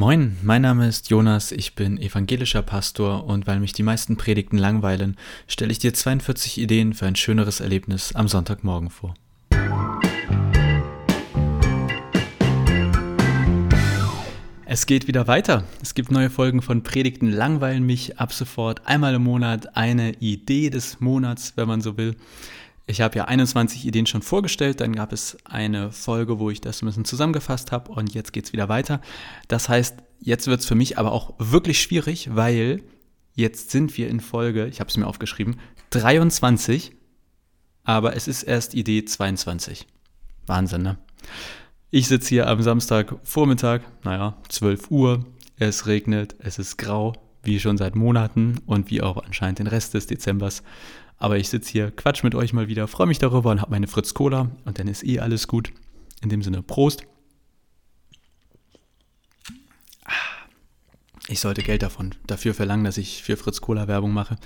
Moin, mein Name ist Jonas, ich bin evangelischer Pastor und weil mich die meisten Predigten langweilen, stelle ich dir 42 Ideen für ein schöneres Erlebnis am Sonntagmorgen vor. Es geht wieder weiter. Es gibt neue Folgen von Predigten langweilen mich ab sofort einmal im Monat eine Idee des Monats, wenn man so will. Ich habe ja 21 Ideen schon vorgestellt, dann gab es eine Folge, wo ich das ein bisschen zusammengefasst habe und jetzt geht es wieder weiter. Das heißt, jetzt wird es für mich aber auch wirklich schwierig, weil jetzt sind wir in Folge, ich habe es mir aufgeschrieben, 23, aber es ist erst Idee 22. Wahnsinn, ne? Ich sitze hier am Samstagvormittag, naja, 12 Uhr, es regnet, es ist grau, wie schon seit Monaten und wie auch anscheinend den Rest des Dezembers. Aber ich sitze hier, quatsch mit euch mal wieder, freue mich darüber und habe meine Fritz Cola und dann ist eh alles gut. In dem Sinne, Prost. Ich sollte Geld davon dafür verlangen, dass ich für Fritz Cola Werbung mache.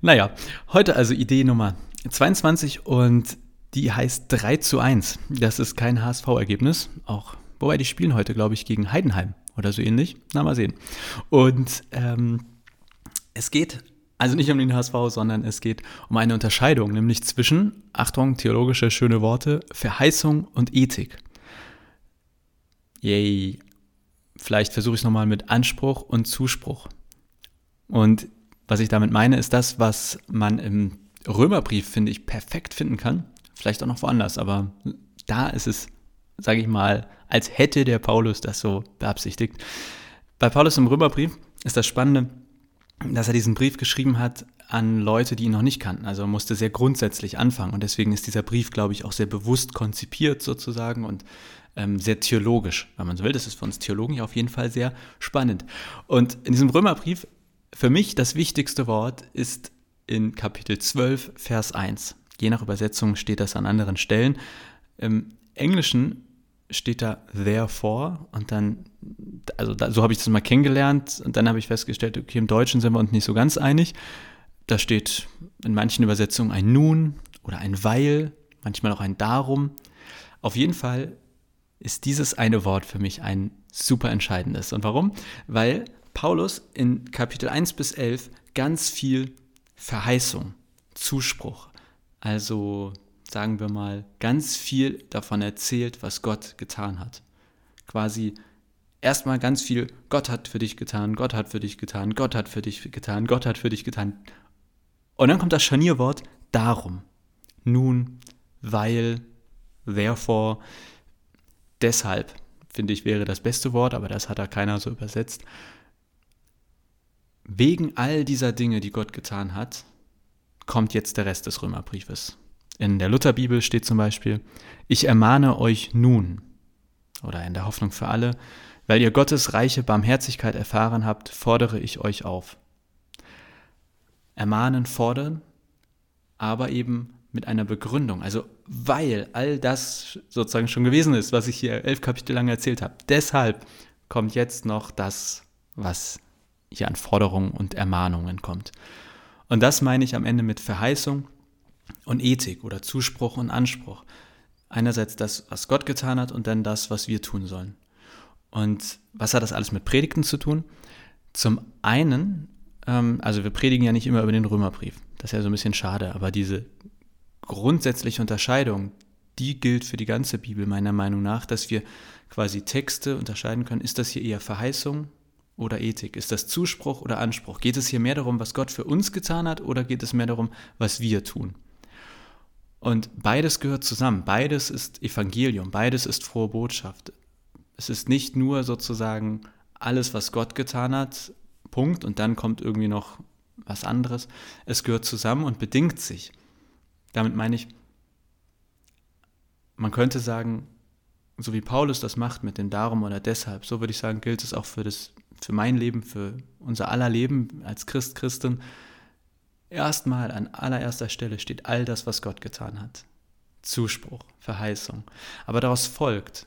Naja, heute also Idee Nummer 22 und die heißt 3 zu 1. Das ist kein HSV-Ergebnis, auch wobei die spielen heute, glaube ich, gegen Heidenheim oder so ähnlich. Na, mal sehen. Und ähm, es geht also nicht um den HSV, sondern es geht um eine Unterscheidung, nämlich zwischen, Achtung, theologische schöne Worte, Verheißung und Ethik. Yay. Vielleicht versuche ich es nochmal mit Anspruch und Zuspruch. Und was ich damit meine, ist das, was man im Römerbrief, finde ich, perfekt finden kann. Vielleicht auch noch woanders, aber da ist es, sage ich mal, als hätte der Paulus das so beabsichtigt. Bei Paulus im Römerbrief ist das Spannende, dass er diesen Brief geschrieben hat an Leute, die ihn noch nicht kannten. Also er musste sehr grundsätzlich anfangen und deswegen ist dieser Brief, glaube ich, auch sehr bewusst konzipiert sozusagen und ähm, sehr theologisch, wenn man so will. Das ist für uns Theologen ja auf jeden Fall sehr spannend. Und in diesem Römerbrief, für mich das wichtigste Wort ist in Kapitel 12, Vers 1. Je nach Übersetzung steht das an anderen Stellen. Im Englischen steht da therefore und dann, also da, so habe ich das mal kennengelernt und dann habe ich festgestellt, okay, im Deutschen sind wir uns nicht so ganz einig. Da steht in manchen Übersetzungen ein nun oder ein weil, manchmal auch ein darum. Auf jeden Fall ist dieses eine Wort für mich ein super entscheidendes. Und warum? Weil Paulus in Kapitel 1 bis 11 ganz viel Verheißung, Zuspruch, also sagen wir mal, ganz viel davon erzählt, was Gott getan hat. Quasi erstmal ganz viel, Gott hat für dich getan, Gott hat für dich getan, Gott hat für dich getan, Gott hat für dich getan. Und dann kommt das Scharnierwort darum. Nun, weil, therefore, deshalb, finde ich, wäre das beste Wort, aber das hat da keiner so übersetzt. Wegen all dieser Dinge, die Gott getan hat, kommt jetzt der Rest des Römerbriefes. In der Lutherbibel steht zum Beispiel, ich ermahne euch nun, oder in der Hoffnung für alle, weil ihr Gottes reiche Barmherzigkeit erfahren habt, fordere ich euch auf. Ermahnen, fordern, aber eben mit einer Begründung. Also weil all das sozusagen schon gewesen ist, was ich hier elf Kapitel lang erzählt habe. Deshalb kommt jetzt noch das, was hier an Forderungen und Ermahnungen kommt. Und das meine ich am Ende mit Verheißung und Ethik oder Zuspruch und Anspruch. Einerseits das, was Gott getan hat und dann das, was wir tun sollen. Und was hat das alles mit Predigten zu tun? Zum einen, ähm, also wir predigen ja nicht immer über den Römerbrief. Das ist ja so ein bisschen schade, aber diese grundsätzliche Unterscheidung, die gilt für die ganze Bibel meiner Meinung nach, dass wir quasi Texte unterscheiden können. Ist das hier eher Verheißung oder Ethik? Ist das Zuspruch oder Anspruch? Geht es hier mehr darum, was Gott für uns getan hat oder geht es mehr darum, was wir tun? Und beides gehört zusammen. Beides ist Evangelium. Beides ist frohe Botschaft. Es ist nicht nur sozusagen alles, was Gott getan hat, Punkt, und dann kommt irgendwie noch was anderes. Es gehört zusammen und bedingt sich. Damit meine ich, man könnte sagen, so wie Paulus das macht mit dem Darum oder deshalb, so würde ich sagen, gilt es auch für, das, für mein Leben, für unser aller Leben als Christ, Christin, Erstmal an allererster Stelle steht all das, was Gott getan hat. Zuspruch, Verheißung. Aber daraus folgt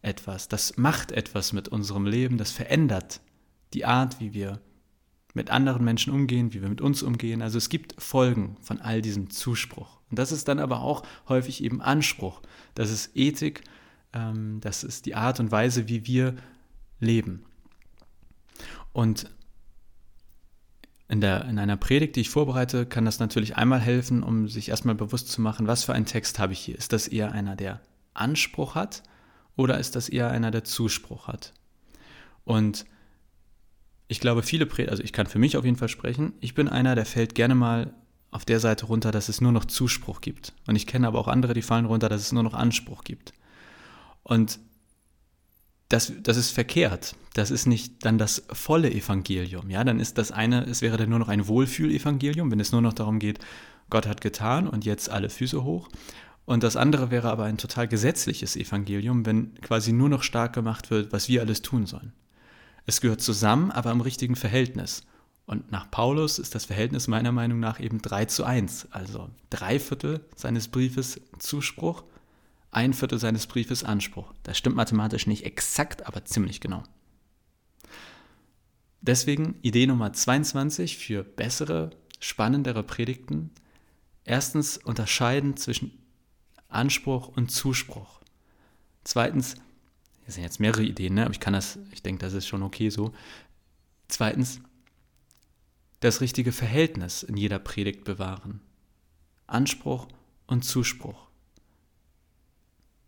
etwas, das macht etwas mit unserem Leben, das verändert die Art, wie wir mit anderen Menschen umgehen, wie wir mit uns umgehen. Also es gibt Folgen von all diesem Zuspruch. Und das ist dann aber auch häufig eben Anspruch. Das ist Ethik, ähm, das ist die Art und Weise, wie wir leben. Und in, der, in einer Predigt, die ich vorbereite, kann das natürlich einmal helfen, um sich erstmal bewusst zu machen, was für einen Text habe ich hier. Ist das eher einer, der Anspruch hat oder ist das eher einer, der Zuspruch hat? Und ich glaube, viele Prediger, also ich kann für mich auf jeden Fall sprechen, ich bin einer, der fällt gerne mal auf der Seite runter, dass es nur noch Zuspruch gibt. Und ich kenne aber auch andere, die fallen runter, dass es nur noch Anspruch gibt. Und das, das ist verkehrt. Das ist nicht dann das volle Evangelium. Ja, dann ist das eine, es wäre dann nur noch ein Wohlfühl-Evangelium, wenn es nur noch darum geht, Gott hat getan und jetzt alle Füße hoch. Und das andere wäre aber ein total gesetzliches Evangelium, wenn quasi nur noch stark gemacht wird, was wir alles tun sollen. Es gehört zusammen, aber im richtigen Verhältnis. Und nach Paulus ist das Verhältnis meiner Meinung nach eben 3 zu 1. Also drei Viertel seines Briefes Zuspruch ein Viertel seines Briefes Anspruch. Das stimmt mathematisch nicht exakt, aber ziemlich genau. Deswegen Idee Nummer 22 für bessere, spannendere Predigten. Erstens unterscheiden zwischen Anspruch und Zuspruch. Zweitens, hier sind jetzt mehrere Ideen, ne? aber ich kann das, ich denke, das ist schon okay so. Zweitens, das richtige Verhältnis in jeder Predigt bewahren. Anspruch und Zuspruch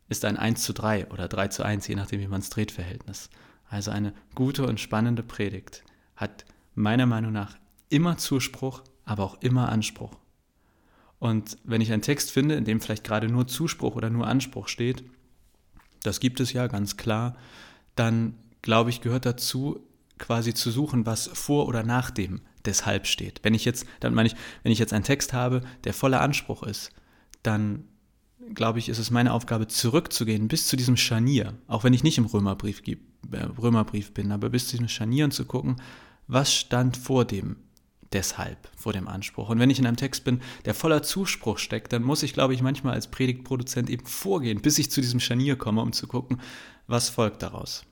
ist ein 1 zu 3 oder 3 zu 1, je nachdem, wie man es dreht, Verhältnis. Also eine gute und spannende Predigt hat meiner Meinung nach immer Zuspruch, aber auch immer Anspruch. Und wenn ich einen Text finde, in dem vielleicht gerade nur Zuspruch oder nur Anspruch steht, das gibt es ja ganz klar, dann glaube ich, gehört dazu, quasi zu suchen, was vor oder nach dem deshalb steht. Wenn ich jetzt, dann meine ich, wenn ich jetzt einen Text habe, der voller Anspruch ist, dann glaube ich, ist es meine Aufgabe, zurückzugehen bis zu diesem Scharnier, auch wenn ich nicht im Römerbrief, äh, Römerbrief bin, aber bis zu diesem Scharnier und zu gucken, was stand vor dem deshalb, vor dem Anspruch. Und wenn ich in einem Text bin, der voller Zuspruch steckt, dann muss ich, glaube ich, manchmal als Predigtproduzent eben vorgehen, bis ich zu diesem Scharnier komme, um zu gucken, was folgt daraus.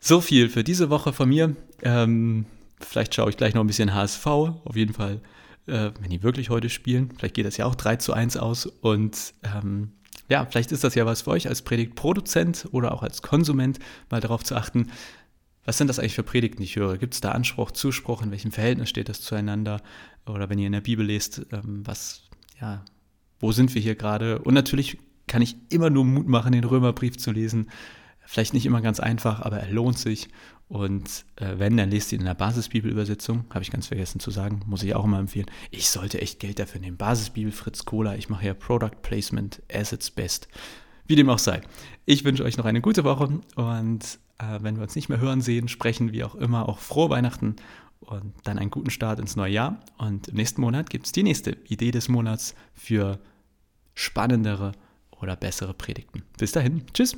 So viel für diese Woche von mir. Ähm, vielleicht schaue ich gleich noch ein bisschen HSV. Auf jeden Fall äh, wenn die wirklich heute spielen. Vielleicht geht das ja auch 3 zu 1 aus. Und ähm, ja, vielleicht ist das ja was für euch als Predigtproduzent oder auch als Konsument, mal darauf zu achten, was sind das eigentlich für Predigten, die ich höre? Gibt es da Anspruch, Zuspruch? In welchem Verhältnis steht das zueinander? Oder wenn ihr in der Bibel lest, ähm, was, ja, wo sind wir hier gerade? Und natürlich kann ich immer nur Mut machen, den Römerbrief zu lesen. Vielleicht nicht immer ganz einfach, aber er lohnt sich. Und äh, wenn, dann lest ihr in der Basisbibelübersetzung. Habe ich ganz vergessen zu sagen, muss ich auch immer empfehlen. Ich sollte echt Geld dafür nehmen. Basisbibel Fritz Kohler. Ich mache ja Product Placement as its best. Wie dem auch sei. Ich wünsche euch noch eine gute Woche und äh, wenn wir uns nicht mehr hören, sehen, sprechen, wie auch immer, auch frohe Weihnachten und dann einen guten Start ins neue Jahr. Und im nächsten Monat gibt es die nächste Idee des Monats für spannendere oder bessere Predigten. Bis dahin, tschüss.